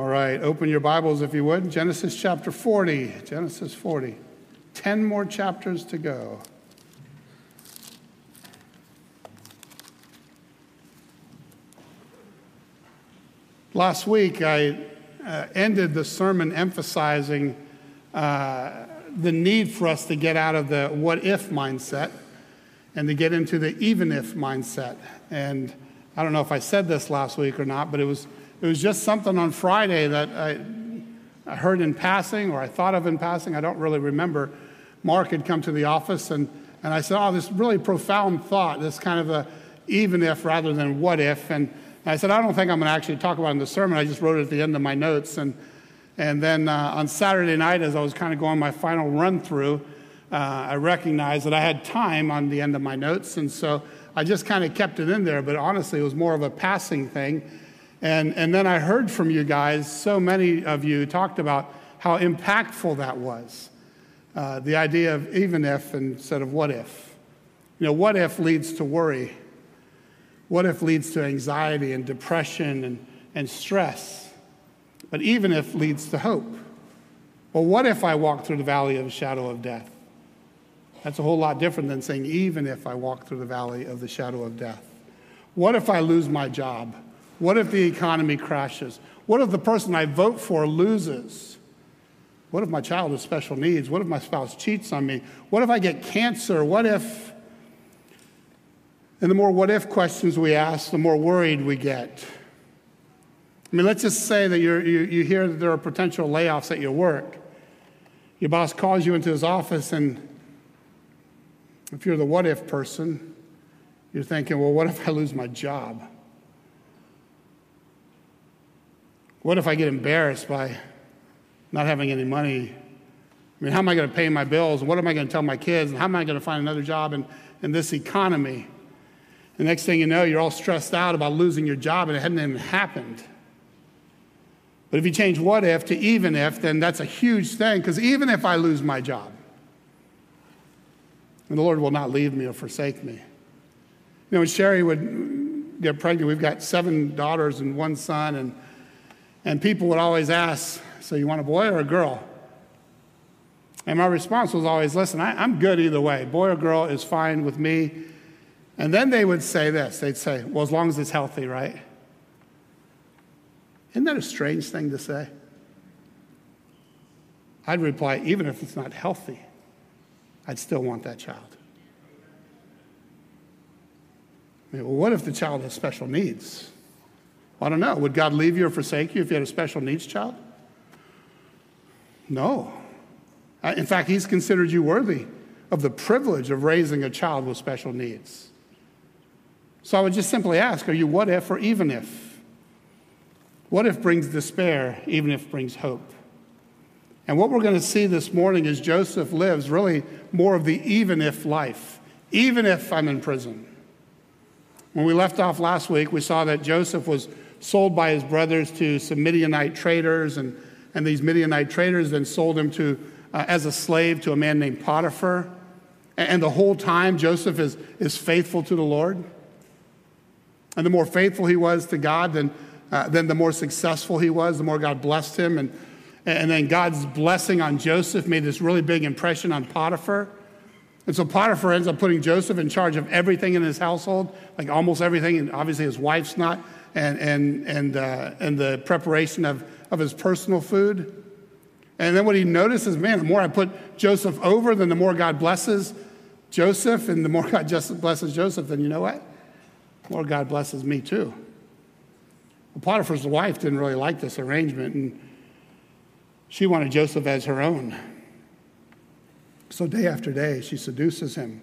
All right, open your Bibles if you would. Genesis chapter 40. Genesis 40. Ten more chapters to go. Last week, I uh, ended the sermon emphasizing uh, the need for us to get out of the what if mindset and to get into the even if mindset. And I don't know if I said this last week or not, but it was, it was just something on Friday that I, I heard in passing or I thought of in passing. I don't really remember. Mark had come to the office and, and I said, Oh, this really profound thought, this kind of a even if rather than what if. And I said, I don't think I'm going to actually talk about it in the sermon. I just wrote it at the end of my notes. And, and then uh, on Saturday night, as I was kind of going my final run through, uh, I recognized that I had time on the end of my notes. And so I just kind of kept it in there. But honestly, it was more of a passing thing. And, and then I heard from you guys, so many of you talked about how impactful that was. Uh, the idea of even if instead of what if. You know, what if leads to worry. What if leads to anxiety and depression and, and stress? But even if leads to hope. Well, what if I walk through the valley of the shadow of death? That's a whole lot different than saying, even if I walk through the valley of the shadow of death. What if I lose my job? What if the economy crashes? What if the person I vote for loses? What if my child has special needs? What if my spouse cheats on me? What if I get cancer? What if and the more what if questions we ask, the more worried we get. I mean, let's just say that you you, hear that there are potential layoffs at your work. Your boss calls you into his office, and if you're the what if person, you're thinking, well, what if I lose my job? What if I get embarrassed by not having any money? I mean, how am I going to pay my bills? What am I going to tell my kids? And how am I going to find another job in, in this economy? The next thing you know, you're all stressed out about losing your job and it hadn't even happened. But if you change what if to even if, then that's a huge thing because even if I lose my job, and the Lord will not leave me or forsake me. You know, when Sherry would get pregnant, we've got seven daughters and one son, and, and people would always ask, So you want a boy or a girl? And my response was always, Listen, I, I'm good either way. Boy or girl is fine with me. And then they would say this they'd say, well, as long as it's healthy, right? Isn't that a strange thing to say? I'd reply, even if it's not healthy, I'd still want that child. I mean, well, what if the child has special needs? I don't know. Would God leave you or forsake you if you had a special needs child? No. Uh, in fact, He's considered you worthy of the privilege of raising a child with special needs. So I would just simply ask are you what if or even if? What if brings despair, even if brings hope? And what we're going to see this morning is Joseph lives really more of the even if life, even if I'm in prison. When we left off last week, we saw that Joseph was sold by his brothers to some Midianite traders, and, and these Midianite traders then sold him to, uh, as a slave to a man named Potiphar. And, the whole time, Joseph is, is faithful to the Lord. And the more faithful he was to God, then, uh, then the more successful he was, the more God blessed him. And, and then God's blessing on Joseph made this really big impression on Potiphar. And so Potiphar ends up putting Joseph in charge of everything in his household, like almost everything. And obviously, his wife's not, and, and, and, uh, and the preparation of, of his personal food. And then what he notices, man, the more I put Joseph over, then the more God blesses Joseph, and the more God just blesses Joseph, then you know what? Lord God blesses me too. Well, Potiphar's wife didn't really like this arrangement, and she wanted Joseph as her own. So day after day, she seduces him.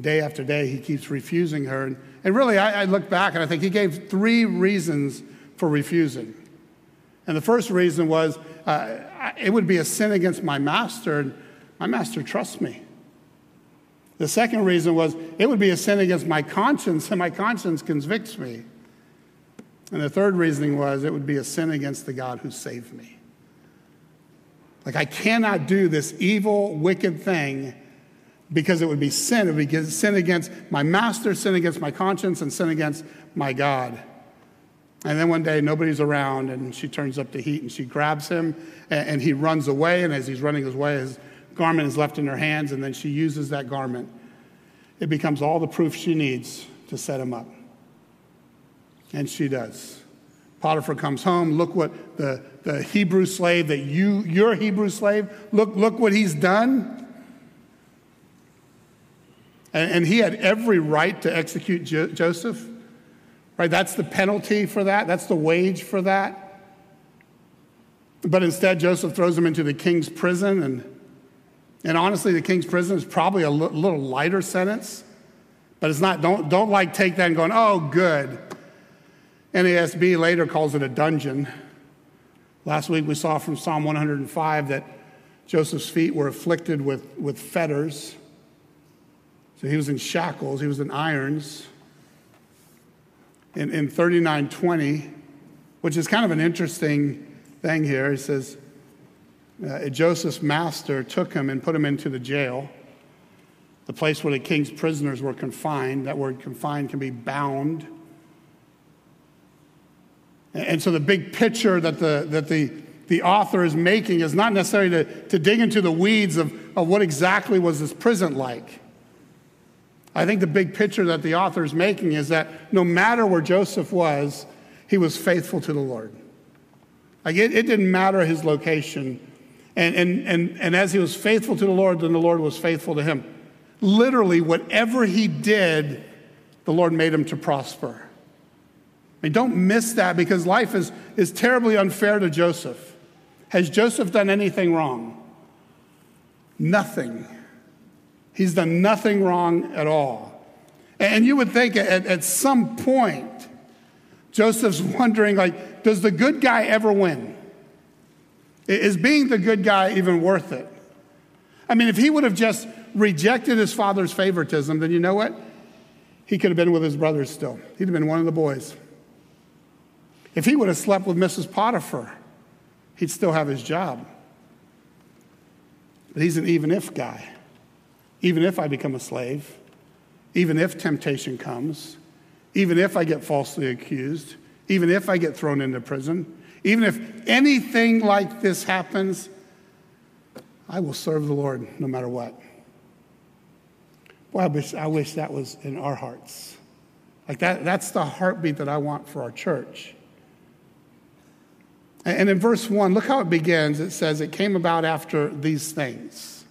Day after day, he keeps refusing her. And, and really, I, I look back and I think he gave three reasons for refusing. And the first reason was uh, it would be a sin against my master, and my master trusts me. The second reason was it would be a sin against my conscience, and my conscience convicts me. And the third reasoning was it would be a sin against the God who saved me. Like, I cannot do this evil, wicked thing because it would be sin. It would be sin against my master, sin against my conscience, and sin against my God. And then one day, nobody's around, and she turns up the heat and she grabs him, and, and he runs away. And as he's running away, his garment is left in her hands, and then she uses that garment. It becomes all the proof she needs to set him up. And she does. Potiphar comes home. Look what the, the Hebrew slave that you, your Hebrew slave, look, look what he's done. And, and he had every right to execute jo- Joseph. Right? That's the penalty for that, that's the wage for that. But instead, Joseph throws him into the king's prison. And, and honestly, the king's prison is probably a l- little lighter sentence. But it's not, don't, don't like take that and going, oh, good. NASB later calls it a dungeon. Last week we saw from Psalm 105 that Joseph's feet were afflicted with, with fetters. So he was in shackles, he was in irons. In, in 3920, which is kind of an interesting thing here, he says, uh, Joseph's master took him and put him into the jail, the place where the king's prisoners were confined. That word confined can be bound. And so the big picture that the, that the, the author is making is not necessarily to, to dig into the weeds of, of what exactly was this prison like. I think the big picture that the author is making is that no matter where Joseph was, he was faithful to the Lord. Like it, it didn't matter his location. And, and, and, and as he was faithful to the Lord, then the Lord was faithful to him. Literally, whatever he did, the Lord made him to prosper. I mean, don't miss that because life is, is terribly unfair to Joseph. Has Joseph done anything wrong? Nothing. He's done nothing wrong at all. And you would think at, at some point, Joseph's wondering, like, does the good guy ever win? Is being the good guy even worth it? I mean, if he would have just rejected his father's favoritism, then you know what? He could have been with his brothers still. He'd have been one of the boys. If he would have slept with Mrs. Potiphar, he'd still have his job. But he's an even if guy. Even if I become a slave, even if temptation comes, even if I get falsely accused, even if I get thrown into prison, even if anything like this happens, I will serve the Lord no matter what. Boy, I wish, I wish that was in our hearts. Like that, that's the heartbeat that I want for our church. And in verse 1, look how it begins. It says, It came about after these things.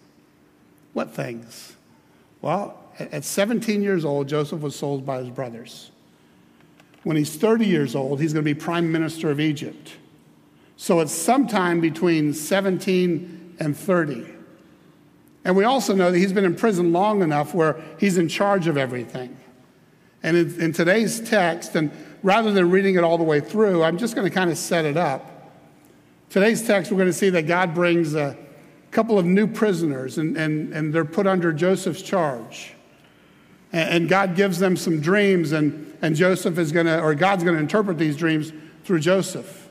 What things? Well, at 17 years old, Joseph was sold by his brothers. When he's 30 years old, he's going to be prime minister of Egypt. So it's sometime between 17 and 30. And we also know that he's been in prison long enough where he's in charge of everything. And in, in today's text, and rather than reading it all the way through, I'm just going to kind of set it up. Today's text, we're going to see that God brings a couple of new prisoners, and, and, and they're put under Joseph's charge. And, and God gives them some dreams, and, and Joseph is going to, or God's going to interpret these dreams through Joseph.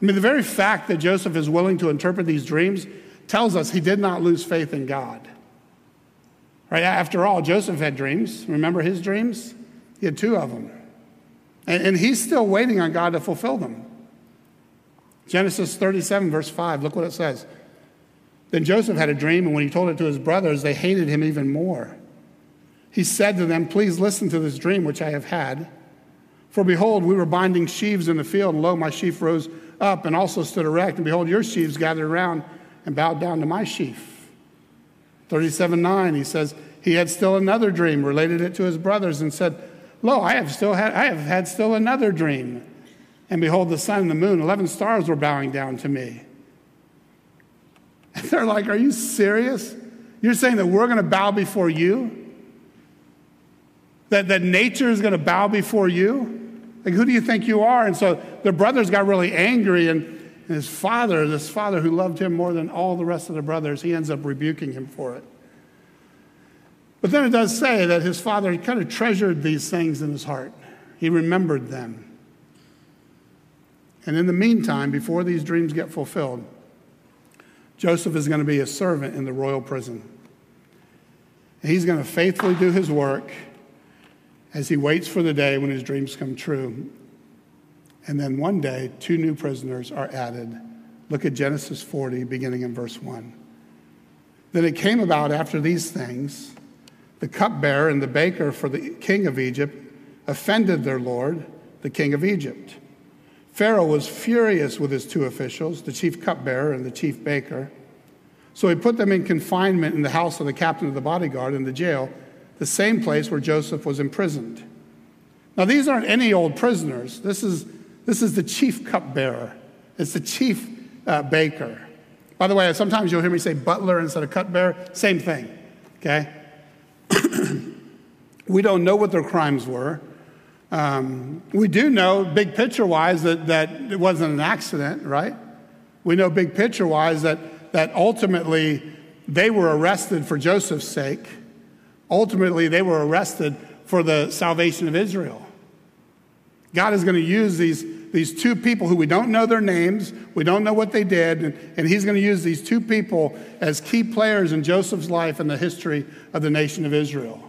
I mean, the very fact that Joseph is willing to interpret these dreams tells us he did not lose faith in God. Right? After all, Joseph had dreams. Remember his dreams? He had two of them. And, and he's still waiting on God to fulfill them. Genesis 37, verse 5, look what it says. Then Joseph had a dream, and when he told it to his brothers, they hated him even more. He said to them, Please listen to this dream which I have had. For behold, we were binding sheaves in the field, and lo, my sheaf rose up and also stood erect, and behold, your sheaves gathered around and bowed down to my sheaf. 37 9, he says, He had still another dream, related it to his brothers, and said, Lo, I have still had, I have had still another dream. And behold, the sun and the moon, 11 stars were bowing down to me. They're like, Are you serious? You're saying that we're going to bow before you? That, that nature is going to bow before you? Like, who do you think you are? And so the brothers got really angry, and, and his father, this father who loved him more than all the rest of the brothers, he ends up rebuking him for it. But then it does say that his father kind of treasured these things in his heart, he remembered them. And in the meantime, before these dreams get fulfilled, Joseph is going to be a servant in the royal prison. He's going to faithfully do his work as he waits for the day when his dreams come true. And then one day, two new prisoners are added. Look at Genesis 40, beginning in verse 1. Then it came about after these things, the cupbearer and the baker for the king of Egypt offended their lord, the king of Egypt. Pharaoh was furious with his two officials, the chief cupbearer and the chief baker. So he put them in confinement in the house of the captain of the bodyguard in the jail, the same place where Joseph was imprisoned. Now, these aren't any old prisoners. This is, this is the chief cupbearer, it's the chief uh, baker. By the way, sometimes you'll hear me say butler instead of cupbearer. Same thing, okay? we don't know what their crimes were. Um, we do know, big picture wise, that, that it wasn't an accident, right? We know, big picture wise, that, that ultimately they were arrested for Joseph's sake. Ultimately, they were arrested for the salvation of Israel. God is going to use these, these two people who we don't know their names, we don't know what they did, and, and He's going to use these two people as key players in Joseph's life and the history of the nation of Israel.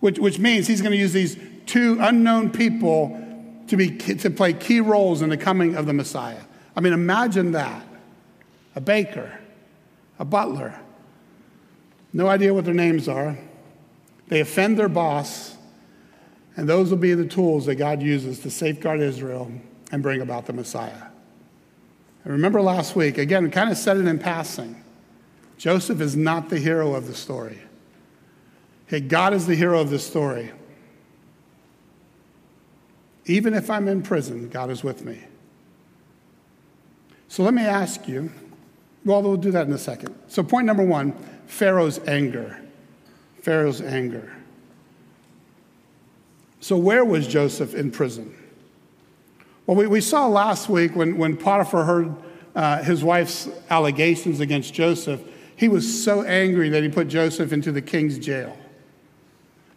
Which, which means He's going to use these two unknown people to, be, to play key roles in the coming of the Messiah. I mean, imagine that a baker, a butler, no idea what their names are. They offend their boss and those will be the tools that God uses to safeguard Israel and bring about the Messiah. And remember last week, again, kind of said it in passing Joseph is not the hero of the story. Hey, God is the hero of the story. Even if I'm in prison, God is with me. So let me ask you, well, we'll do that in a second. So, point number one Pharaoh's anger. Pharaoh's anger. So, where was Joseph in prison? Well, we, we saw last week when, when Potiphar heard uh, his wife's allegations against Joseph, he was so angry that he put Joseph into the king's jail.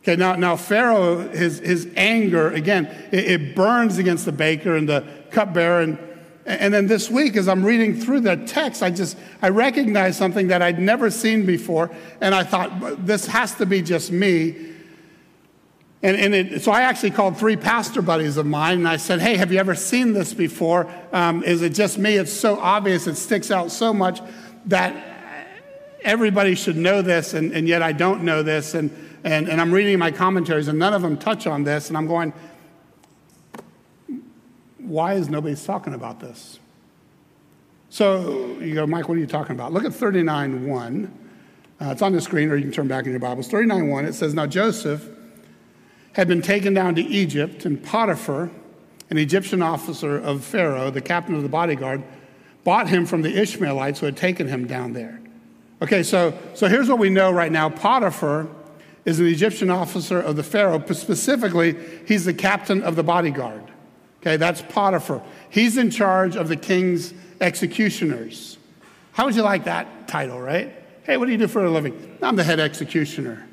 Okay, now, now Pharaoh, his, his anger, again, it, it burns against the baker and the cupbearer. And, and then this week, as I'm reading through the text, I just, I recognized something that I'd never seen before. And I thought, this has to be just me. And, and it, so I actually called three pastor buddies of mine and I said, Hey, have you ever seen this before? Um, is it just me? It's so obvious, it sticks out so much that everybody should know this, and, and yet I don't know this. And, and, and I'm reading my commentaries, and none of them touch on this. And I'm going, Why is nobody talking about this? So you go, Mike, what are you talking about? Look at 39 1. Uh, it's on the screen, or you can turn back in your Bibles. 39 1, it says, Now Joseph had been taken down to Egypt, and Potiphar, an Egyptian officer of Pharaoh, the captain of the bodyguard, bought him from the Ishmaelites who had taken him down there. Okay, so, so here's what we know right now Potiphar is an Egyptian officer of the Pharaoh. Specifically, he's the captain of the bodyguard. Okay, that's Potiphar. He's in charge of the king's executioners. How would you like that title, right? Hey, what do you do for a living? I'm the head executioner.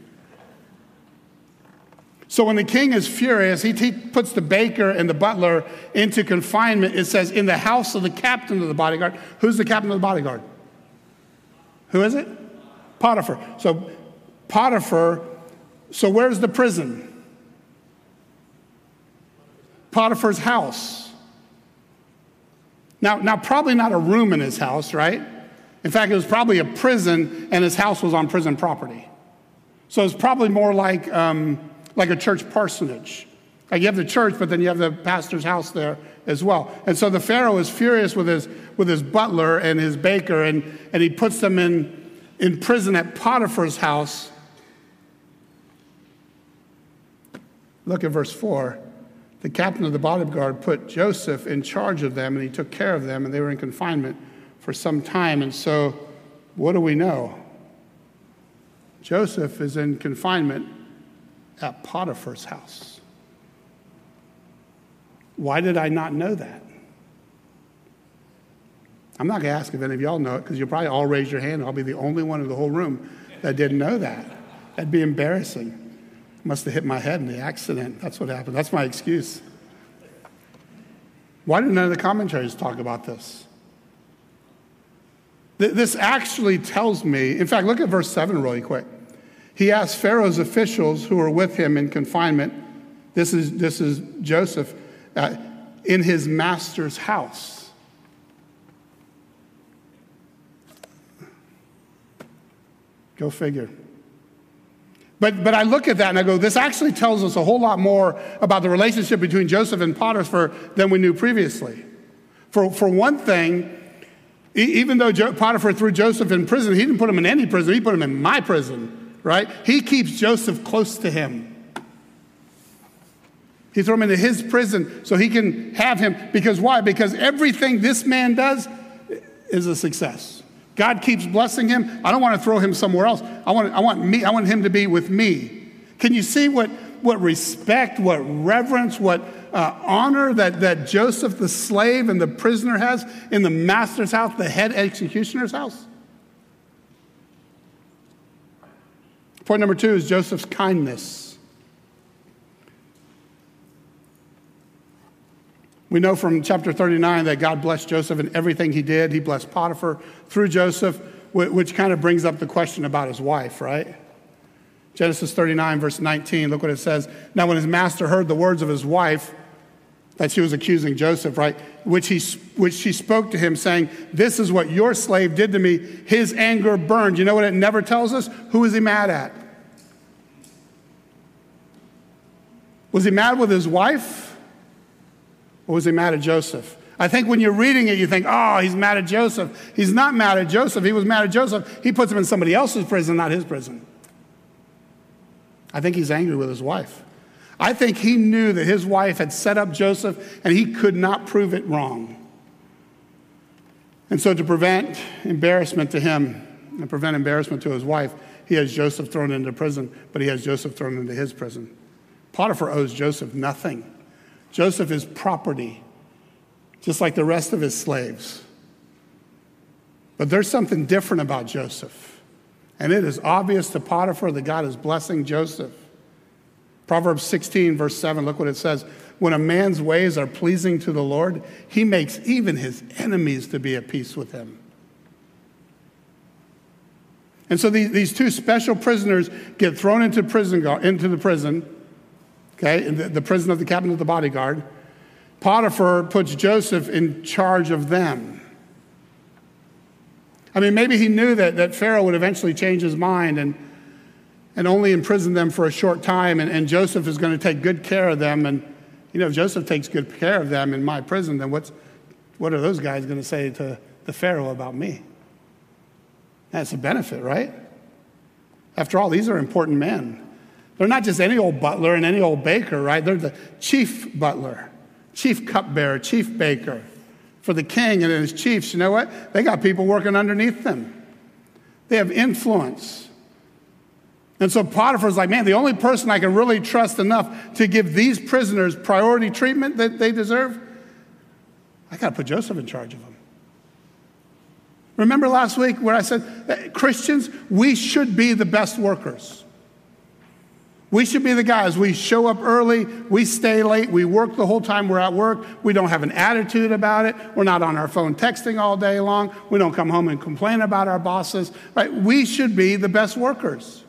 So when the king is furious, he, he puts the baker and the butler into confinement. It says, in the house of the captain of the bodyguard. Who's the captain of the bodyguard? Who is it? Potiphar. So Potiphar, so where's the prison? Potiphar's house. Now, now, probably not a room in his house, right? In fact, it was probably a prison, and his house was on prison property. So it's probably more like um, like a church parsonage. Like you have the church, but then you have the pastor's house there as well. And so the Pharaoh is furious with his, with his butler and his baker, and, and he puts them in, in prison at Potiphar's house. Look at verse 4. The captain of the bodyguard put Joseph in charge of them, and he took care of them, and they were in confinement for some time. And so, what do we know? Joseph is in confinement at Potiphar's house. Why did I not know that? I'm not going to ask if any of y'all know it because you'll probably all raise your hand. I'll be the only one in the whole room that didn't know that. That'd be embarrassing. Must have hit my head in the accident. That's what happened. That's my excuse. Why did none of the commentaries talk about this? This actually tells me, in fact, look at verse 7 really quick. He asked Pharaoh's officials who were with him in confinement, this is, this is Joseph, uh, in his master's house. Go figure. But, but I look at that and I go, this actually tells us a whole lot more about the relationship between Joseph and Potiphar than we knew previously. For, for one thing, even though Potiphar threw Joseph in prison, he didn't put him in any prison, he put him in my prison, right? He keeps Joseph close to him. He threw him into his prison so he can have him. Because why? Because everything this man does is a success. God keeps blessing him. I don't want to throw him somewhere else. I want, I want me, I want him to be with me. Can you see what, what respect, what reverence, what uh, honor that, that Joseph, the slave and the prisoner, has in the master's house, the head executioner's house? Point number two is Joseph's kindness. We know from chapter 39 that God blessed Joseph in everything he did. He blessed Potiphar through Joseph, which kind of brings up the question about his wife, right? Genesis 39, verse 19, look what it says. Now, when his master heard the words of his wife, that she was accusing Joseph, right? Which, he, which she spoke to him, saying, This is what your slave did to me. His anger burned. You know what it never tells us? Who is he mad at? Was he mad with his wife? Or was he mad at Joseph? I think when you're reading it, you think, oh, he's mad at Joseph. He's not mad at Joseph. He was mad at Joseph. He puts him in somebody else's prison, not his prison. I think he's angry with his wife. I think he knew that his wife had set up Joseph and he could not prove it wrong. And so, to prevent embarrassment to him and prevent embarrassment to his wife, he has Joseph thrown into prison, but he has Joseph thrown into his prison. Potiphar owes Joseph nothing. Joseph is property, just like the rest of his slaves. But there's something different about Joseph. And it is obvious to Potiphar that God is blessing Joseph. Proverbs 16, verse 7, look what it says. When a man's ways are pleasing to the Lord, he makes even his enemies to be at peace with him. And so these, these two special prisoners get thrown into, prison, into the prison okay, the, the prison of the captain of the bodyguard. Potiphar puts Joseph in charge of them. I mean, maybe he knew that, that Pharaoh would eventually change his mind and, and only imprison them for a short time, and, and Joseph is going to take good care of them. And, you know, if Joseph takes good care of them in my prison, then what's, what are those guys going to say to the Pharaoh about me? That's a benefit, right? After all, these are important men. They're not just any old butler and any old baker, right? They're the chief butler, chief cupbearer, chief baker for the king and his chiefs. You know what? They got people working underneath them, they have influence. And so Potiphar's like, man, the only person I can really trust enough to give these prisoners priority treatment that they deserve, I got to put Joseph in charge of them. Remember last week where I said, Christians, we should be the best workers. We should be the guys. We show up early, we stay late, we work the whole time we're at work. We don't have an attitude about it. We're not on our phone texting all day long. We don't come home and complain about our bosses. Right? We should be the best workers.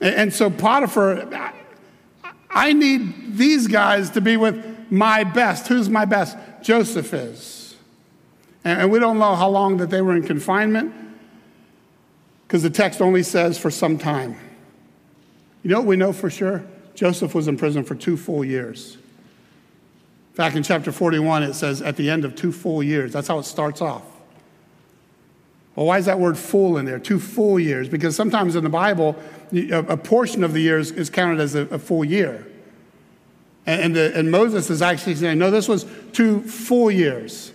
And so Potiphar, I need these guys to be with my best. Who's my best? Joseph is. And we don't know how long that they were in confinement because the text only says for some time. You know what we know for sure? Joseph was in prison for two full years. Back in chapter 41, it says at the end of two full years. That's how it starts off. Well, why is that word full in there? Two full years. Because sometimes in the Bible, a portion of the years is counted as a, full year. And, the, and Moses is actually saying, no, this was two full years.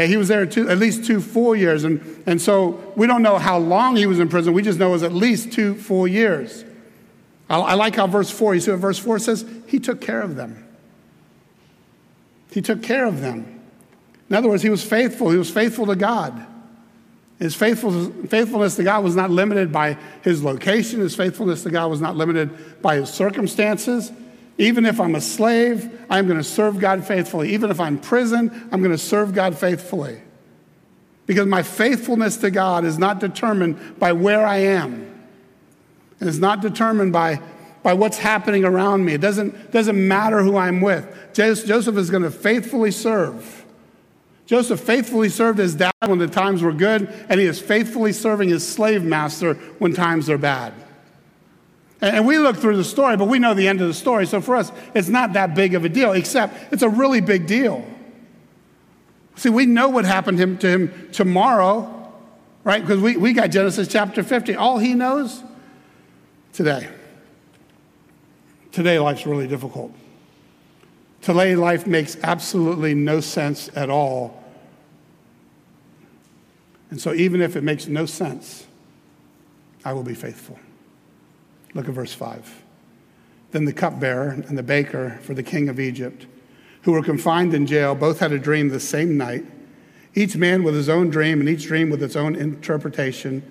Okay, he was there two, at least two full years. And, and so we don't know how long he was in prison. We just know it was at least two full years. I, I like how verse 4, you see what verse 4 says? He took care of them. He took care of them. In other words, he was faithful. He was faithful to God. His faithful, faithfulness to God was not limited by his location. His faithfulness to God was not limited by his circumstances. Even if I'm a slave, I'm going to serve God faithfully. Even if I'm in prison, I'm going to serve God faithfully. Because my faithfulness to God is not determined by where I am. And it's not determined by by what's happening around me. It doesn't, doesn't matter who I'm with. Joseph is going to faithfully serve. Joseph faithfully served his dad when the times were good, and he is faithfully serving his slave master when times are bad. And we look through the story, but we know the end of the story. So for us, it's not that big of a deal, except it's a really big deal. See, we know what happened to him, to him tomorrow, right? Because we, we got Genesis chapter 50. All he knows today. Today, life's really difficult. Today, life makes absolutely no sense at all. And so, even if it makes no sense, I will be faithful. Look at verse 5. Then the cupbearer and the baker for the king of Egypt, who were confined in jail, both had a dream the same night, each man with his own dream, and each dream with its own interpretation.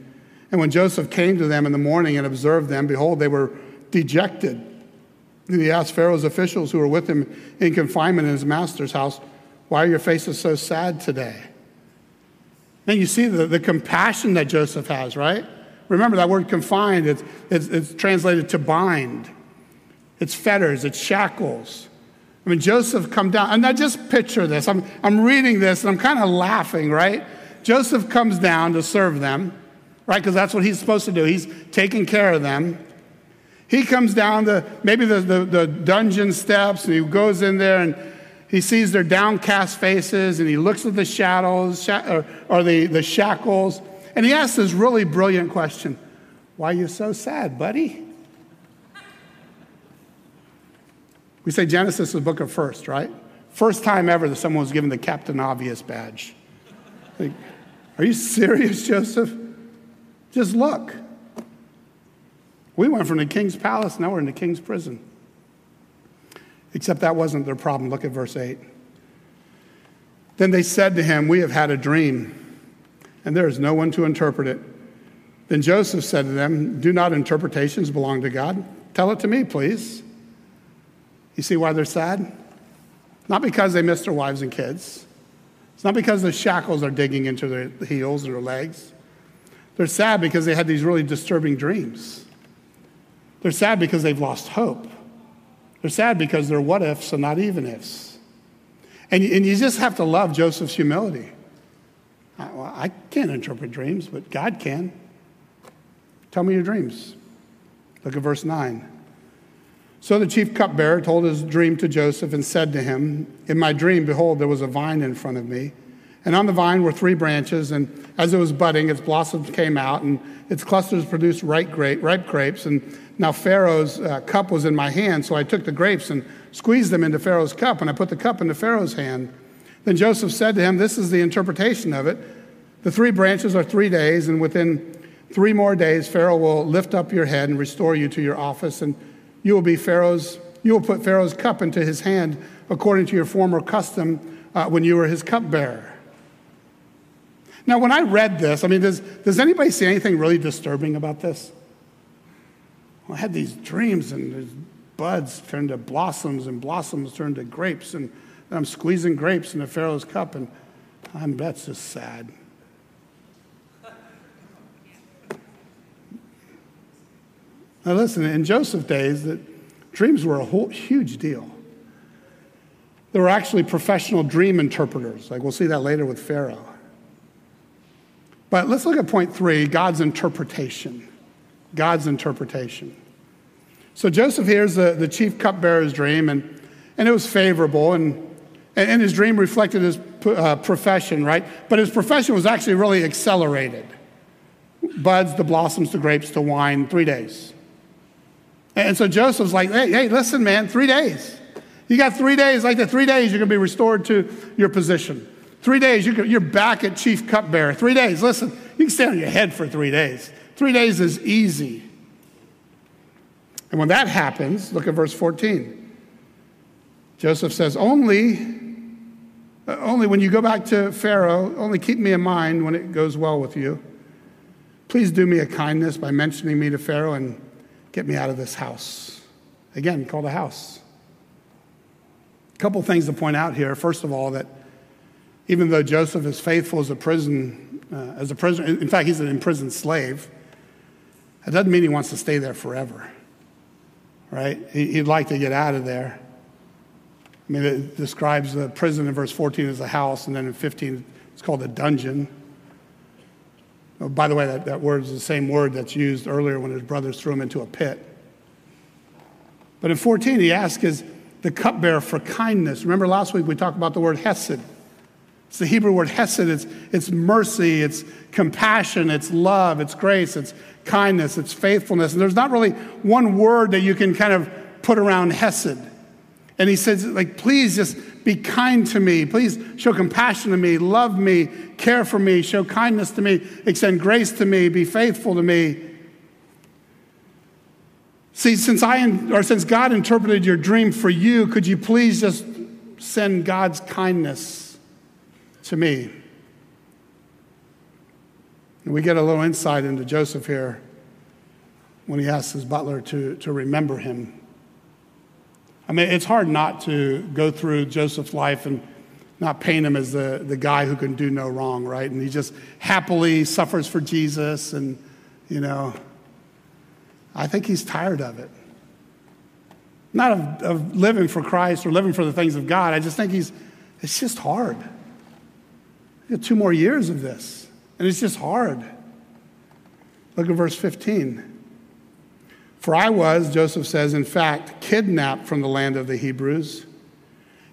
And when Joseph came to them in the morning and observed them, behold, they were dejected. And he asked Pharaoh's officials who were with him in confinement in his master's house, Why are your faces so sad today? And you see the, the compassion that Joseph has, right? Remember that word confined, it's, it's, it's translated to bind. It's fetters, it's shackles. I mean, Joseph come down, and I just picture this. I'm, I'm reading this and I'm kind of laughing, right? Joseph comes down to serve them, right? Because that's what he's supposed to do. He's taking care of them. He comes down the maybe the, the, the dungeon steps and he goes in there and he sees their downcast faces and he looks at the shadows or, or the, the shackles and he asks this really brilliant question Why are you so sad, buddy? We say Genesis is the book of first, right? First time ever that someone was given the Captain Obvious badge. Like, are you serious, Joseph? Just look. We went from the king's palace, now we're in the king's prison. Except that wasn't their problem. Look at verse 8. Then they said to him, We have had a dream, and there is no one to interpret it. Then Joseph said to them, Do not interpretations belong to God? Tell it to me, please. You see why they're sad? Not because they miss their wives and kids. It's not because the shackles are digging into their heels or their legs. They're sad because they had these really disturbing dreams. They're sad because they've lost hope. They're sad because they're what ifs and not even ifs. And, and you just have to love Joseph's humility. I, well, I can't interpret dreams, but God can. Tell me your dreams. Look at verse 9. So the chief cupbearer told his dream to Joseph and said to him, In my dream, behold, there was a vine in front of me. And on the vine were three branches, and as it was budding, its blossoms came out, and its clusters produced ripe, grape, ripe grapes. And now Pharaoh's uh, cup was in my hand, so I took the grapes and squeezed them into Pharaoh's cup, and I put the cup into Pharaoh's hand. Then Joseph said to him, This is the interpretation of it. The three branches are three days, and within three more days, Pharaoh will lift up your head and restore you to your office, and you will be Pharaoh's, you will put Pharaoh's cup into his hand according to your former custom uh, when you were his cupbearer. Now, when I read this, I mean, does, does anybody see anything really disturbing about this? I had these dreams, and buds turned to blossoms, and blossoms turned to grapes, and I'm squeezing grapes in the Pharaoh's cup, and I'm that's just sad. Now, listen, in Joseph's days, that dreams were a whole, huge deal. There were actually professional dream interpreters. Like we'll see that later with Pharaoh. But let's look at point three God's interpretation. God's interpretation. So Joseph hears the, the chief cupbearer's dream, and, and it was favorable, and, and his dream reflected his uh, profession, right? But his profession was actually really accelerated buds, the blossoms, the grapes, the wine, three days. And so Joseph's like, hey, hey, listen, man, three days. You got three days, like the three days, you're to be restored to your position. Three days, you're back at chief cupbearer. Three days, listen, you can stay on your head for three days. Three days is easy. And when that happens, look at verse 14. Joseph says, Only, only when you go back to Pharaoh, only keep me in mind when it goes well with you. Please do me a kindness by mentioning me to Pharaoh and get me out of this house. Again, called a house. A couple things to point out here. First of all, that even though Joseph is faithful as a prison, uh, as a prisoner, in fact, he's an imprisoned slave, that doesn't mean he wants to stay there forever right? He'd like to get out of there. I mean, it describes the prison in verse 14 as a house, and then in 15, it's called a dungeon. Oh, by the way, that, that word is the same word that's used earlier when his brothers threw him into a pit. But in 14, he asks, Is the cupbearer for kindness? Remember last week we talked about the word hesed. It's the Hebrew word hesed. It's, it's mercy, it's compassion, it's love, it's grace, it's kindness, it's faithfulness. And there's not really one word that you can kind of put around hesed. And he says, like, please just be kind to me. Please show compassion to me, love me, care for me, show kindness to me, extend grace to me, be faithful to me. See, since I or since God interpreted your dream for you, could you please just send God's kindness to me? And we get a little insight into Joseph here when he asks his butler to, to remember him. I mean, it's hard not to go through Joseph's life and not paint him as the, the guy who can do no wrong, right? And he just happily suffers for Jesus and, you know, I think he's tired of it. Not of, of living for Christ or living for the things of God. I just think he's, it's just hard. two more years of this, and it's just hard. Look at verse 15. For I was, Joseph says, in fact, kidnapped from the land of the Hebrews.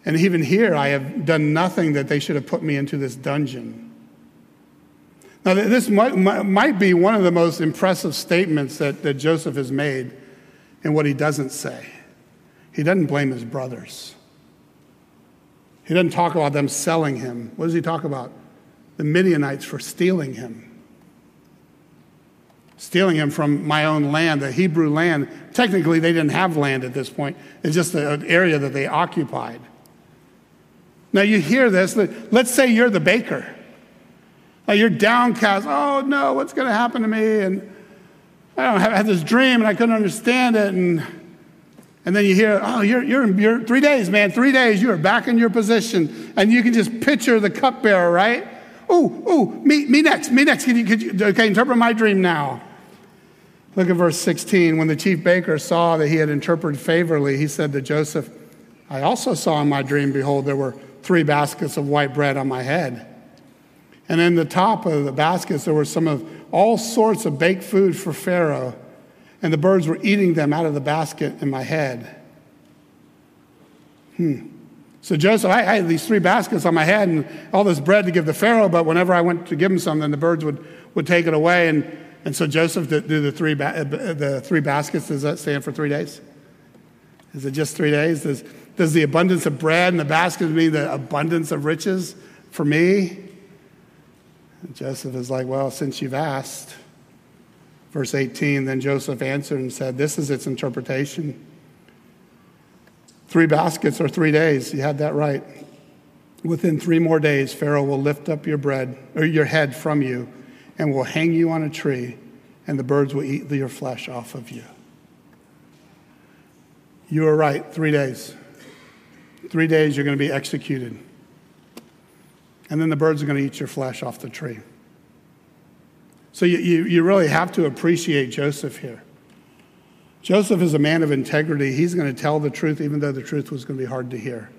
And even here, I have done nothing that they should have put me into this dungeon. Now, this might, be one of the most impressive statements that, that Joseph has made in what he doesn't say. He doesn't blame his brothers. He doesn't talk about them selling him. What does he talk about? The Midianites for stealing him stealing him from my own land, the Hebrew land. Technically, they didn't have land at this point, it's just an area that they occupied. Now, you hear this. Let's say you're the baker. You're downcast. Oh, no, what's going to happen to me? And I don't have had this dream and I couldn't understand it. And, and then you hear, oh, you're, you're, you're three days, man, three days, you are back in your position. And you can just picture the cupbearer, right? Oh, oh, me, me next, me next. Can you, could you, okay, interpret my dream now. Look at verse 16. When the chief baker saw that he had interpreted favorably, he said to Joseph, I also saw in my dream, behold, there were three baskets of white bread on my head. And in the top of the baskets, there were some of all sorts of baked food for Pharaoh, and the birds were eating them out of the basket in my head. Hmm. So Joseph, I, I, had these three baskets on my head and all this bread to give to Pharaoh, but whenever I went to give him something, the birds would, would take it away. And and so Joseph did the three, uh, uh, the three baskets, does that stand for three days? Is it just three days? Does, does the abundance of bread and the baskets mean the abundance of riches for me? And Joseph is like, well, since you've asked. Verse 18, then Joseph answered and said, This is its interpretation. Three baskets or three days. You had that right. Within three more days, Pharaoh will lift up your bread or your head from you and will hang you on a tree, and the birds will eat your flesh off of you. You are right, three days. Three days you're going to be executed. And then the birds are going to eat your flesh off the tree. So you, you, you really have to appreciate Joseph here. Joseph is a man of integrity. He's going to tell the truth, even though the truth was going to be hard to hear.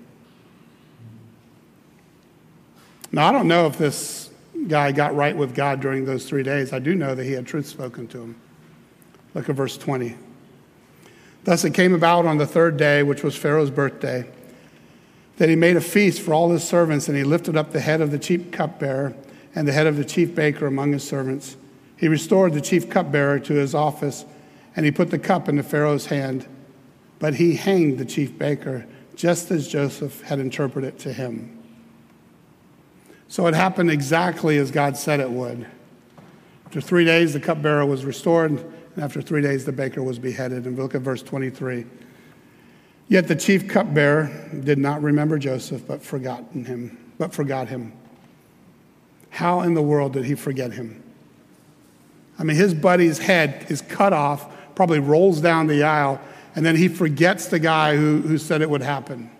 Now, I don't know if this guy got right with God during those three days, I do know that he had truth spoken to him. Look at verse 20. Thus it came about on the third day, which was Pharaoh's birthday, that he made a feast for all his servants, and he lifted up the head of the chief cupbearer and the head of the chief baker among his servants. He restored the chief cupbearer to his office, and he put the cup into Pharaoh's hand. But he hanged the chief baker, just as Joseph had interpreted to him. So it happened exactly as God said it would. After three days, the cupbearer was restored, and after three days, the baker was beheaded. And look at verse 23. Yet the chief cupbearer did not remember Joseph, but forgotten him, but forgot him. How in the world did he forget him? I mean, his buddy's head is cut off, probably rolls down the aisle, and then he forgets the guy who, who said it would happen.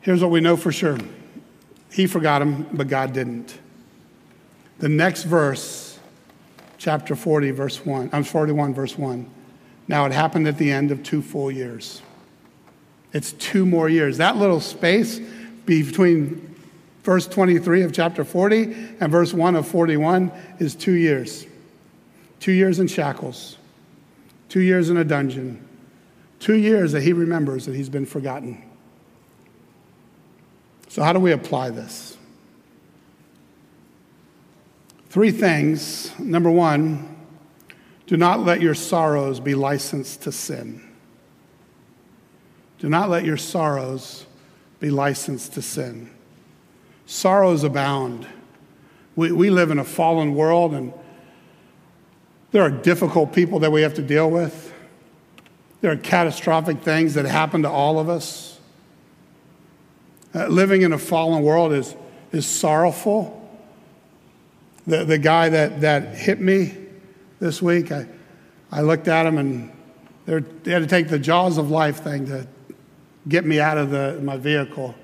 Here's what we know for sure he forgot him, but God didn't. The next verse, chapter 40, verse 1, I'm 41, verse 1. Now, it happened at the end of two full years. It's two more years. That little space between verse 23 of chapter 40 and verse 1 of 41 is two years. Two years in shackles, two years in a dungeon, two years that he remembers that he's been forgotten. So, how do we apply this? Three things. Number one, do not let your sorrows be licensed to sin. Do not let your sorrows be licensed to sin. Sorrows abound. We, we live in a fallen world, and there are difficult people that we have to deal with. There are catastrophic things that happen to all of us. Uh, living in a fallen world is, is sorrowful. The, the guy that, that hit me this week, I, I looked at him and they had to take the jaws of life thing to get me out of the, my vehicle.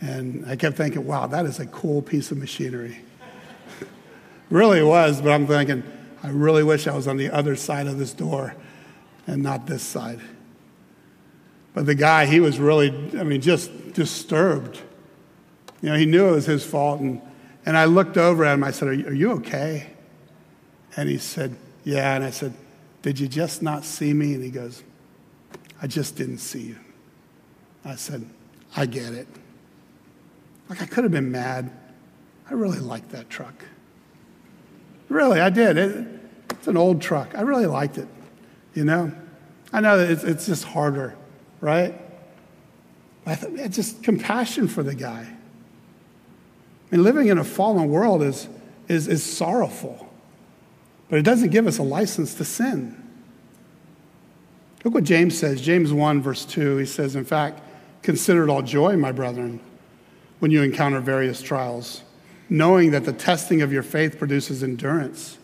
And I kept thinking, wow, that is a cool piece of machinery. really was, but I'm thinking, I really wish I was on the other side of this door and not this side. But the guy, he was really, I mean, just disturbed. You know, he knew it was his fault. And, and I looked over at him. I said, Are you, are you okay? And he said, Yeah. And I said, Did you just not see me? And he goes, I just didn't see you. I said, I get it. Like, I could have been mad. I really liked that truck. Really, I did. It, it's an old truck. I really liked it, you know? I know that it's, it's just harder, right? I thought, man, just compassion for the guy. I mean, living in a fallen world is, is, is sorrowful, but it doesn't give us a license to sin. Look what James says. James 1, verse 2, he says, In fact, consider it all joy, my brethren when you encounter various trials, knowing that the testing of your faith produces endurance.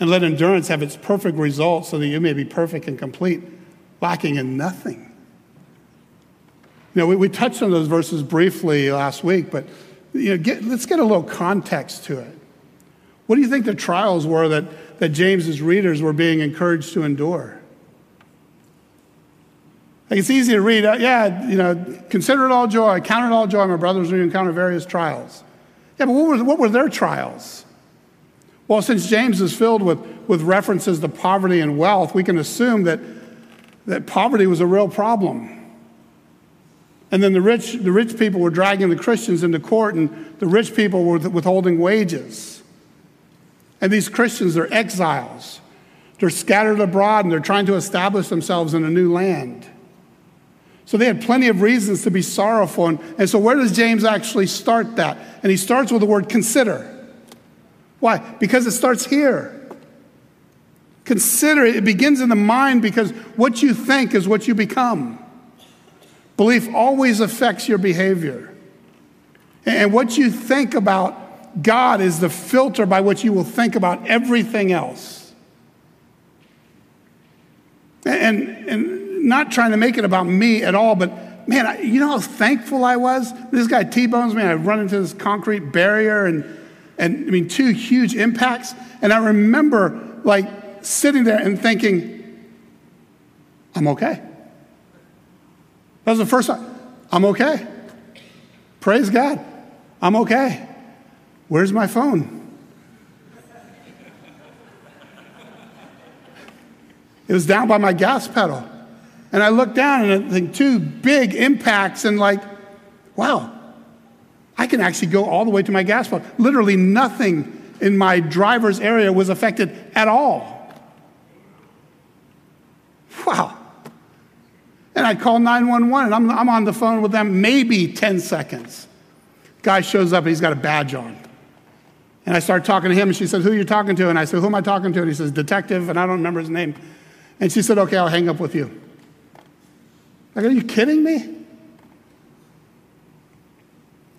And let endurance have its perfect result so that you may be perfect and complete, lacking in nothing. You know, we, we touched on those verses briefly last week, but you know, get, let's get a little context to it. What do you think the trials were that, that James's readers were being encouraged to endure? Like it's easy to read, uh, yeah, you know, consider it all joy, count it all joy, my brothers, when you encounter various trials. Yeah, but what were, what were their trials? Well, since James is filled with, with references to poverty and wealth, we can assume that, that poverty was a real problem. And then the rich, the rich people were dragging the Christians into court, and the rich people were withholding wages. And these Christians are exiles. They're scattered abroad and they're trying to establish themselves in a new land. So they had plenty of reasons to be sorrowful. And, and so, where does James actually start that? And he starts with the word consider. Why? Because it starts here. Consider, it begins in the mind because what you think is what you become. Belief always affects your behavior. And what you think about God is the filter by which you will think about everything else. And, and not trying to make it about me at all, but man, I, you know how thankful I was? This guy T bones me, I run into this concrete barrier and, and I mean, two huge impacts. And I remember like sitting there and thinking, I'm okay. That was the first time. I'm okay. Praise God. I'm okay. Where's my phone? It was down by my gas pedal. And I looked down and I think two big impacts and like, wow, I can actually go all the way to my gas pump. Literally nothing in my driver's area was affected at all. Wow. And I call 911 and I'm, I'm on the phone with them maybe 10 seconds. Guy shows up and he's got a badge on. And I start talking to him and she says, Who are you talking to? And I said, Who am I talking to? And he says, Detective, and I don't remember his name. And she said, Okay, I'll hang up with you. Like, are you kidding me?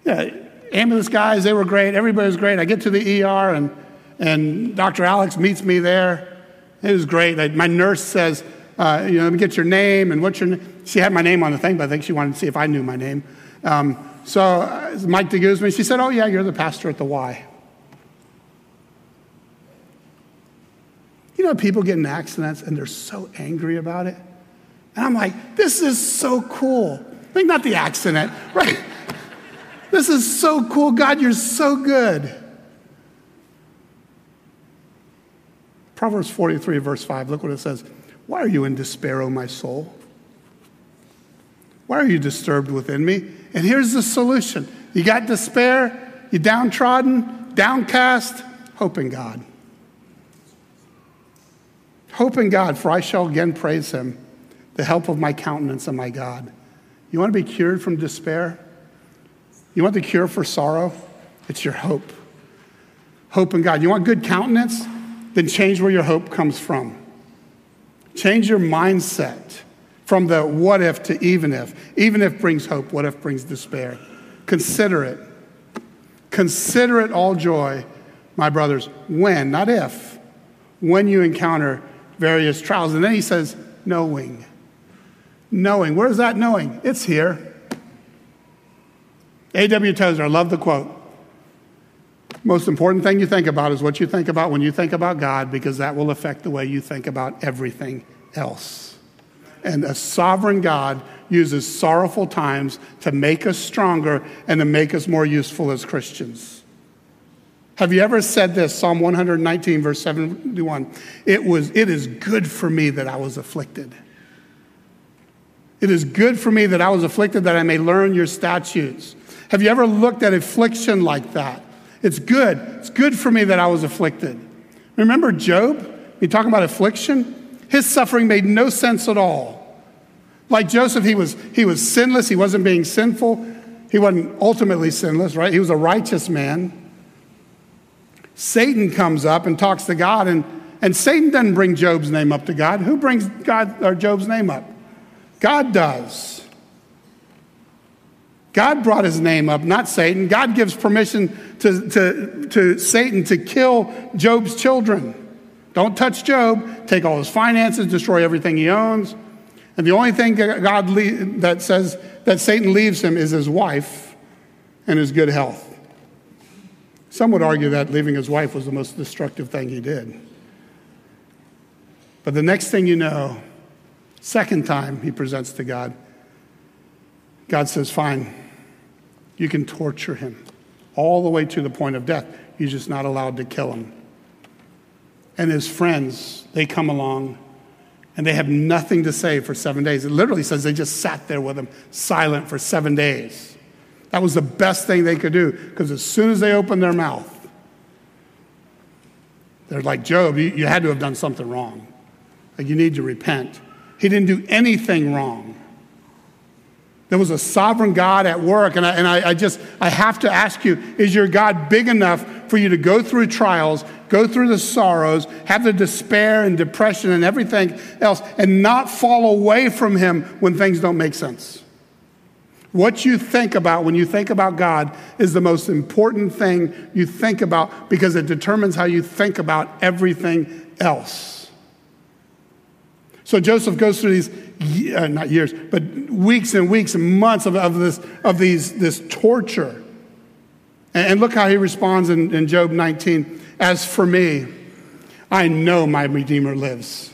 Yeah, ambulance guys, they were great. Everybody was great. I get to the ER and, and Dr. Alex meets me there. It was great. I, my nurse says, uh, you know, let me get your name and what's your name. She had my name on the thing, but I think she wanted to see if I knew my name. Um, so uh, Mike Deguzman, she said, oh, yeah, you're the pastor at the Y. You know, people get in accidents and they're so angry about it. And I'm like, this is so cool. Like, not the accident, right? This is so cool. God, you're so good. Proverbs 43, verse 5, look what it says. Why are you in despair, O my soul? Why are you disturbed within me? And here's the solution you got despair, you downtrodden, downcast, hope in God. Hope in God, for I shall again praise him, the help of my countenance and my God. You want to be cured from despair? You want the cure for sorrow? It's your hope. Hope in God. You want good countenance? Then change where your hope comes from. Change your mindset from the what if to even if. Even if brings hope, what if brings despair. Consider it. Consider it all joy, my brothers, when, not if, when you encounter various trials. And then he says, knowing. Knowing. Where's that knowing? It's here. A.W. Tozer, I love the quote. Most important thing you think about is what you think about when you think about God, because that will affect the way you think about everything else. And a sovereign God uses sorrowful times to make us stronger and to make us more useful as Christians. Have you ever said this? Psalm 119, verse 71. It, was, it is good for me that I was afflicted. It is good for me that I was afflicted that I may learn your statutes. Have you ever looked at affliction like that? It's good. It's good for me that I was afflicted. Remember Job? You talking about affliction? His suffering made no sense at all. Like Joseph, he was, he was sinless. He wasn't being sinful. He wasn't ultimately sinless, right? He was a righteous man. Satan comes up and talks to God, and, and Satan doesn't bring Job's name up to God. Who brings God or Job's name up? God does. God brought his name up, not Satan. God gives permission to, to, to Satan to kill Job's children. Don't touch Job, take all his finances, destroy everything he owns. And the only thing God le- that says that Satan leaves him is his wife and his good health. Some would argue that leaving his wife was the most destructive thing he did. But the next thing you know, second time he presents to God, God says, Fine, you can torture him all the way to the point of death. You're just not allowed to kill him. And his friends, they come along and they have nothing to say for seven days. It literally says they just sat there with him, silent for seven days. That was the best thing they could do because as soon as they opened their mouth, they're like, Job, you, you had to have done something wrong. Like, you need to repent. He didn't do anything wrong. There was a sovereign God at work. And, I, and I, I, just, I have to ask you, is your God big enough for you to go through trials, go through the sorrows, have the despair and depression and everything else, and not fall away from Him when things don't make sense? What you think about when you think about God is the most important thing you think about because it determines how you think about everything else. So Joseph goes through these, uh, not years, but weeks and weeks and months of, of, this, of these, this torture. And, and look how he responds in, in Job 19 As for me, I know my Redeemer lives.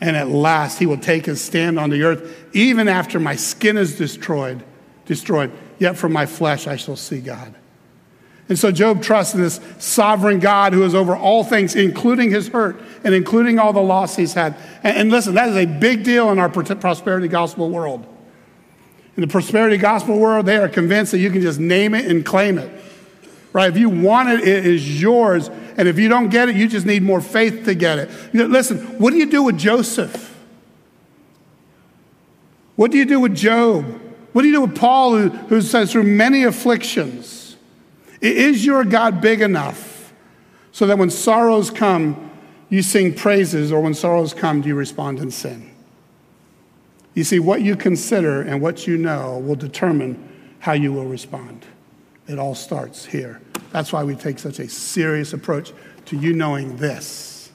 And at last he will take his stand on the earth, even after my skin is destroyed, destroyed. Yet from my flesh I shall see God. And so Job trusts in this sovereign God who is over all things, including his hurt and including all the loss he's had. And, and listen, that is a big deal in our prosperity gospel world. In the prosperity gospel world, they are convinced that you can just name it and claim it. Right? If you want it, it is yours. And if you don't get it, you just need more faith to get it. Listen, what do you do with Joseph? What do you do with Job? What do you do with Paul, who, who says, through many afflictions? Is your God big enough so that when sorrows come, you sing praises, or when sorrows come, do you respond in sin? You see, what you consider and what you know will determine how you will respond. It all starts here. That's why we take such a serious approach to you knowing this.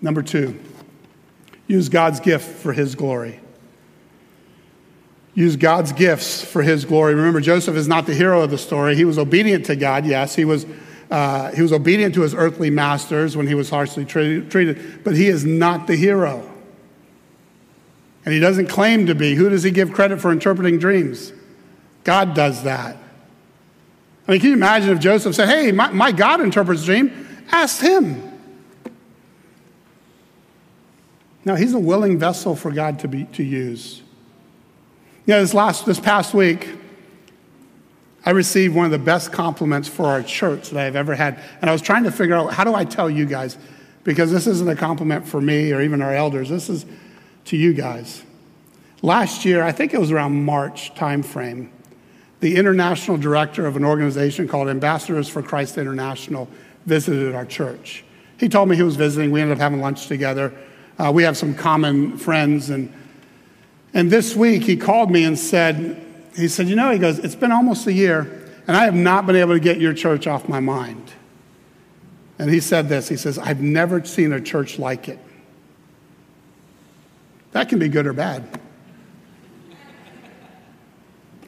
Number two, use God's gift for his glory. Use God's gifts for his glory. Remember, Joseph is not the hero of the story. He was obedient to God, yes. He was uh, he was obedient to his earthly masters when he was harshly treated, but he is not the hero. And he doesn't claim to be. Who does he give credit for interpreting dreams? God does that. I mean, can you imagine if Joseph said, Hey, my, my God interprets a dream? Ask him. Now, he's a willing vessel for God to, be, to use. You know, this, last, this past week, I received one of the best compliments for our church that I've ever had. And I was trying to figure out how do I tell you guys? Because this isn't a compliment for me or even our elders. This is to you guys. Last year, I think it was around March timeframe, the international director of an organization called Ambassadors for Christ International visited our church. He told me he was visiting. We ended up having lunch together. Uh, we have some common friends. And, and this week, he called me and said, he said, You know, he goes, it's been almost a year, and I have not been able to get your church off my mind. And he said this He says, I've never seen a church like it. That can be good or bad.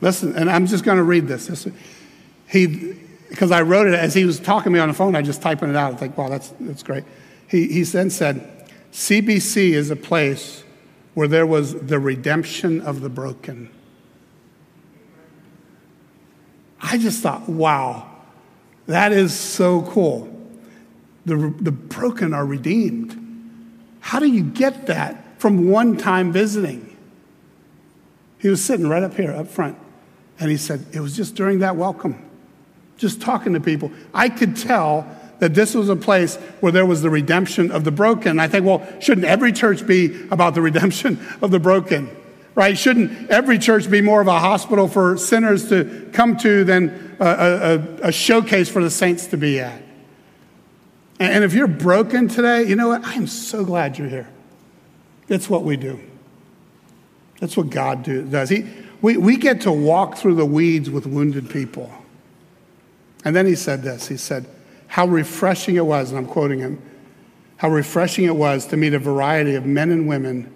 Listen, and I'm just going to read this. this he, because I wrote it as he was talking to me on the phone, I just typing it out. I think, wow, that's, that's great. He, he then said, CBC is a place where there was the redemption of the broken. I just thought, wow, that is so cool. The, the broken are redeemed. How do you get that from one time visiting? He was sitting right up here, up front, and he said, It was just during that welcome, just talking to people. I could tell that this was a place where there was the redemption of the broken. I think, well, shouldn't every church be about the redemption of the broken? right? Shouldn't every church be more of a hospital for sinners to come to than a, a, a showcase for the saints to be at? And if you're broken today, you know what? I am so glad you're here. It's what we do. That's what God do, does. He, we, we get to walk through the weeds with wounded people. And then he said this He said, How refreshing it was, and I'm quoting him, how refreshing it was to meet a variety of men and women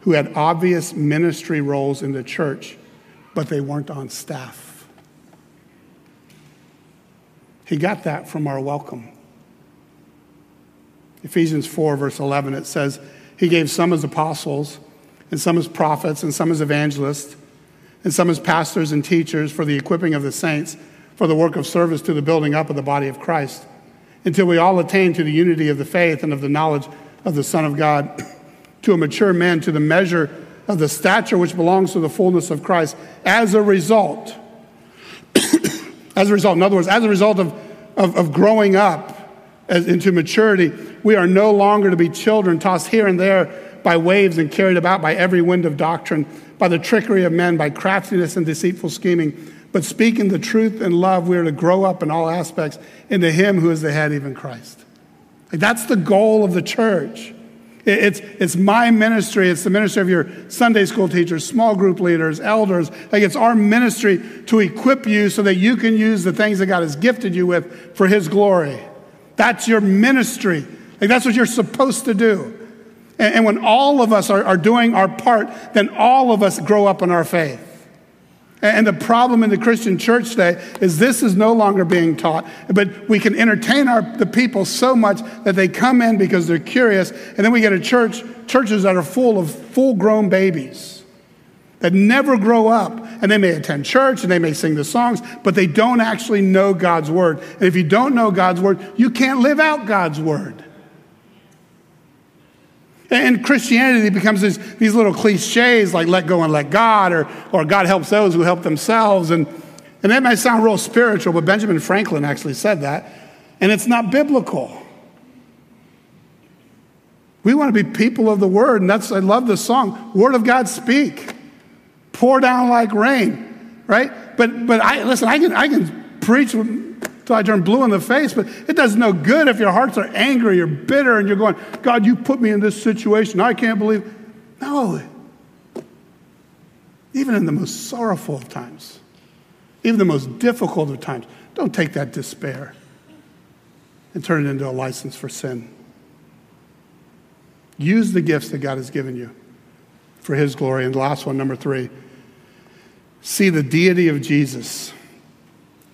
who had obvious ministry roles in the church, but they weren't on staff. He got that from our welcome. Ephesians 4, verse 11, it says, He gave some as apostles, and some as prophets, and some as evangelists, and some as pastors and teachers for the equipping of the saints, for the work of service to the building up of the body of Christ, until we all attain to the unity of the faith and of the knowledge of the Son of God to a mature man to the measure of the stature which belongs to the fullness of Christ. As a result, as a result, in other words, as a result of, of, of growing up as, into maturity, we are no longer to be children tossed here and there by waves and carried about by every wind of doctrine, by the trickery of men, by craftiness and deceitful scheming. But speaking the truth in love, we are to grow up in all aspects into Him who is the head, even Christ. Like that's the goal of the church. It's, it's my ministry. It's the ministry of your Sunday school teachers, small group leaders, elders. Like it's our ministry to equip you so that you can use the things that God has gifted you with for His glory. That's your ministry. Like that's what you're supposed to do. And, and when all of us are, are doing our part, then all of us grow up in our faith. And the problem in the Christian church today is this is no longer being taught, but we can entertain our, the people so much that they come in because they're curious, and then we get a church, churches that are full of full grown babies that never grow up. And they may attend church and they may sing the songs, but they don't actually know God's word. And if you don't know God's word, you can't live out God's word. And Christianity becomes this, these little cliches like let go and let God, or, or God helps those who help themselves. And, and that might sound real spiritual, but Benjamin Franklin actually said that. And it's not biblical. We want to be people of the word, and that's, I love this song, Word of God speak, pour down like rain, right? But, but I, listen, I can, I can preach till I turn blue in the face. But it does no good if your hearts are angry, you're bitter, and you're going, God, you put me in this situation. I can't believe. No. Even in the most sorrowful of times, even the most difficult of times, don't take that despair and turn it into a license for sin. Use the gifts that God has given you for His glory. And the last one, number three, see the deity of Jesus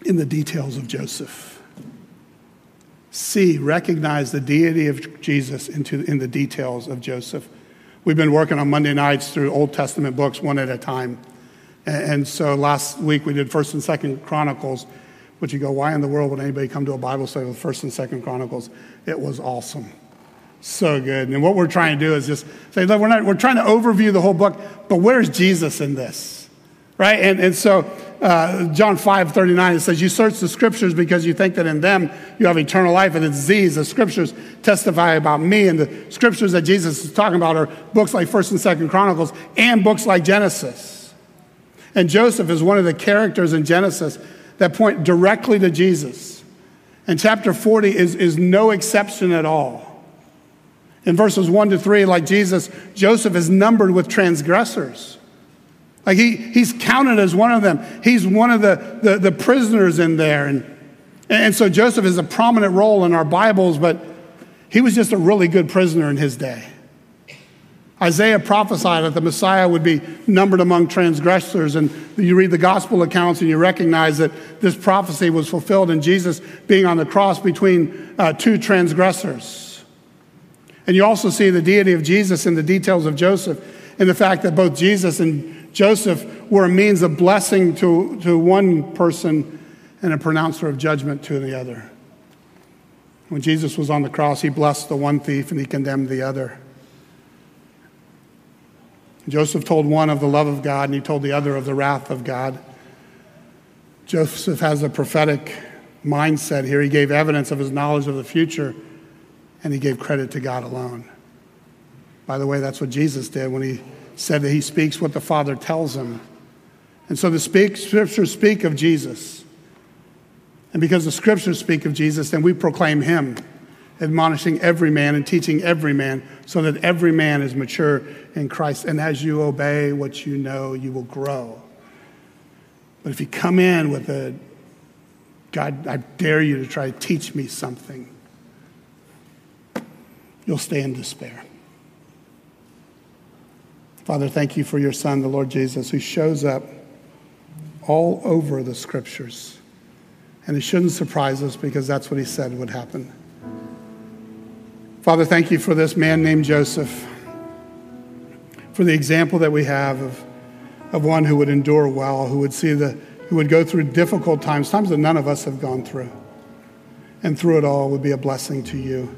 in the details of Joseph. see, recognize the deity of Jesus into, in the details of Joseph. We've been working on Monday nights through Old Testament books one at a time. And so last week we did First and Second Chronicles, which you go, why in the world would anybody come to a Bible study with First and Second Chronicles? It was awesome. So good. And what we're trying to do is just say, look, we're, not, we're trying to overview the whole book, but where's Jesus in this? Right? And, and so uh, John 5 39, it says, You search the scriptures because you think that in them you have eternal life. And it's these, the scriptures testify about me. And the scriptures that Jesus is talking about are books like 1st and 2nd Chronicles and books like Genesis. And Joseph is one of the characters in Genesis that point directly to Jesus. And chapter 40 is, is no exception at all. In verses 1 to 3, like Jesus, Joseph is numbered with transgressors. Like he, he's counted as one of them. He's one of the, the, the prisoners in there. And, and so Joseph is a prominent role in our Bibles, but he was just a really good prisoner in his day. Isaiah prophesied that the Messiah would be numbered among transgressors, and you read the gospel accounts and you recognize that this prophecy was fulfilled in Jesus being on the cross between uh, two transgressors. And you also see the deity of Jesus in the details of Joseph, in the fact that both Jesus and Joseph were a means of blessing to, to one person and a pronouncer of judgment to the other. When Jesus was on the cross, he blessed the one thief and he condemned the other. Joseph told one of the love of God and he told the other of the wrath of God. Joseph has a prophetic mindset here. He gave evidence of his knowledge of the future and he gave credit to God alone. By the way, that's what Jesus did when he said that he speaks what the Father tells him. And so the speak, scriptures speak of Jesus. And because the scriptures speak of Jesus, then we proclaim him, admonishing every man and teaching every man, so that every man is mature in Christ. And as you obey what you know, you will grow. But if you come in with a, God, I dare you to try to teach me something, you'll stay in despair. Father, thank you for your Son, the Lord Jesus, who shows up all over the scriptures. And it shouldn't surprise us because that's what he said would happen. Father, thank you for this man named Joseph, for the example that we have of, of one who would endure well, who would see the who would go through difficult times, times that none of us have gone through. And through it all would be a blessing to you.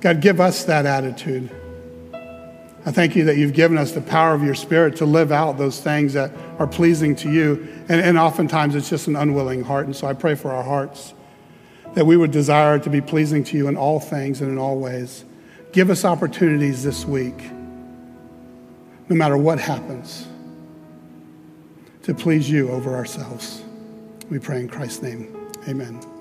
God, give us that attitude. I thank you that you've given us the power of your spirit to live out those things that are pleasing to you. And, and oftentimes it's just an unwilling heart. And so I pray for our hearts that we would desire to be pleasing to you in all things and in all ways. Give us opportunities this week, no matter what happens, to please you over ourselves. We pray in Christ's name. Amen.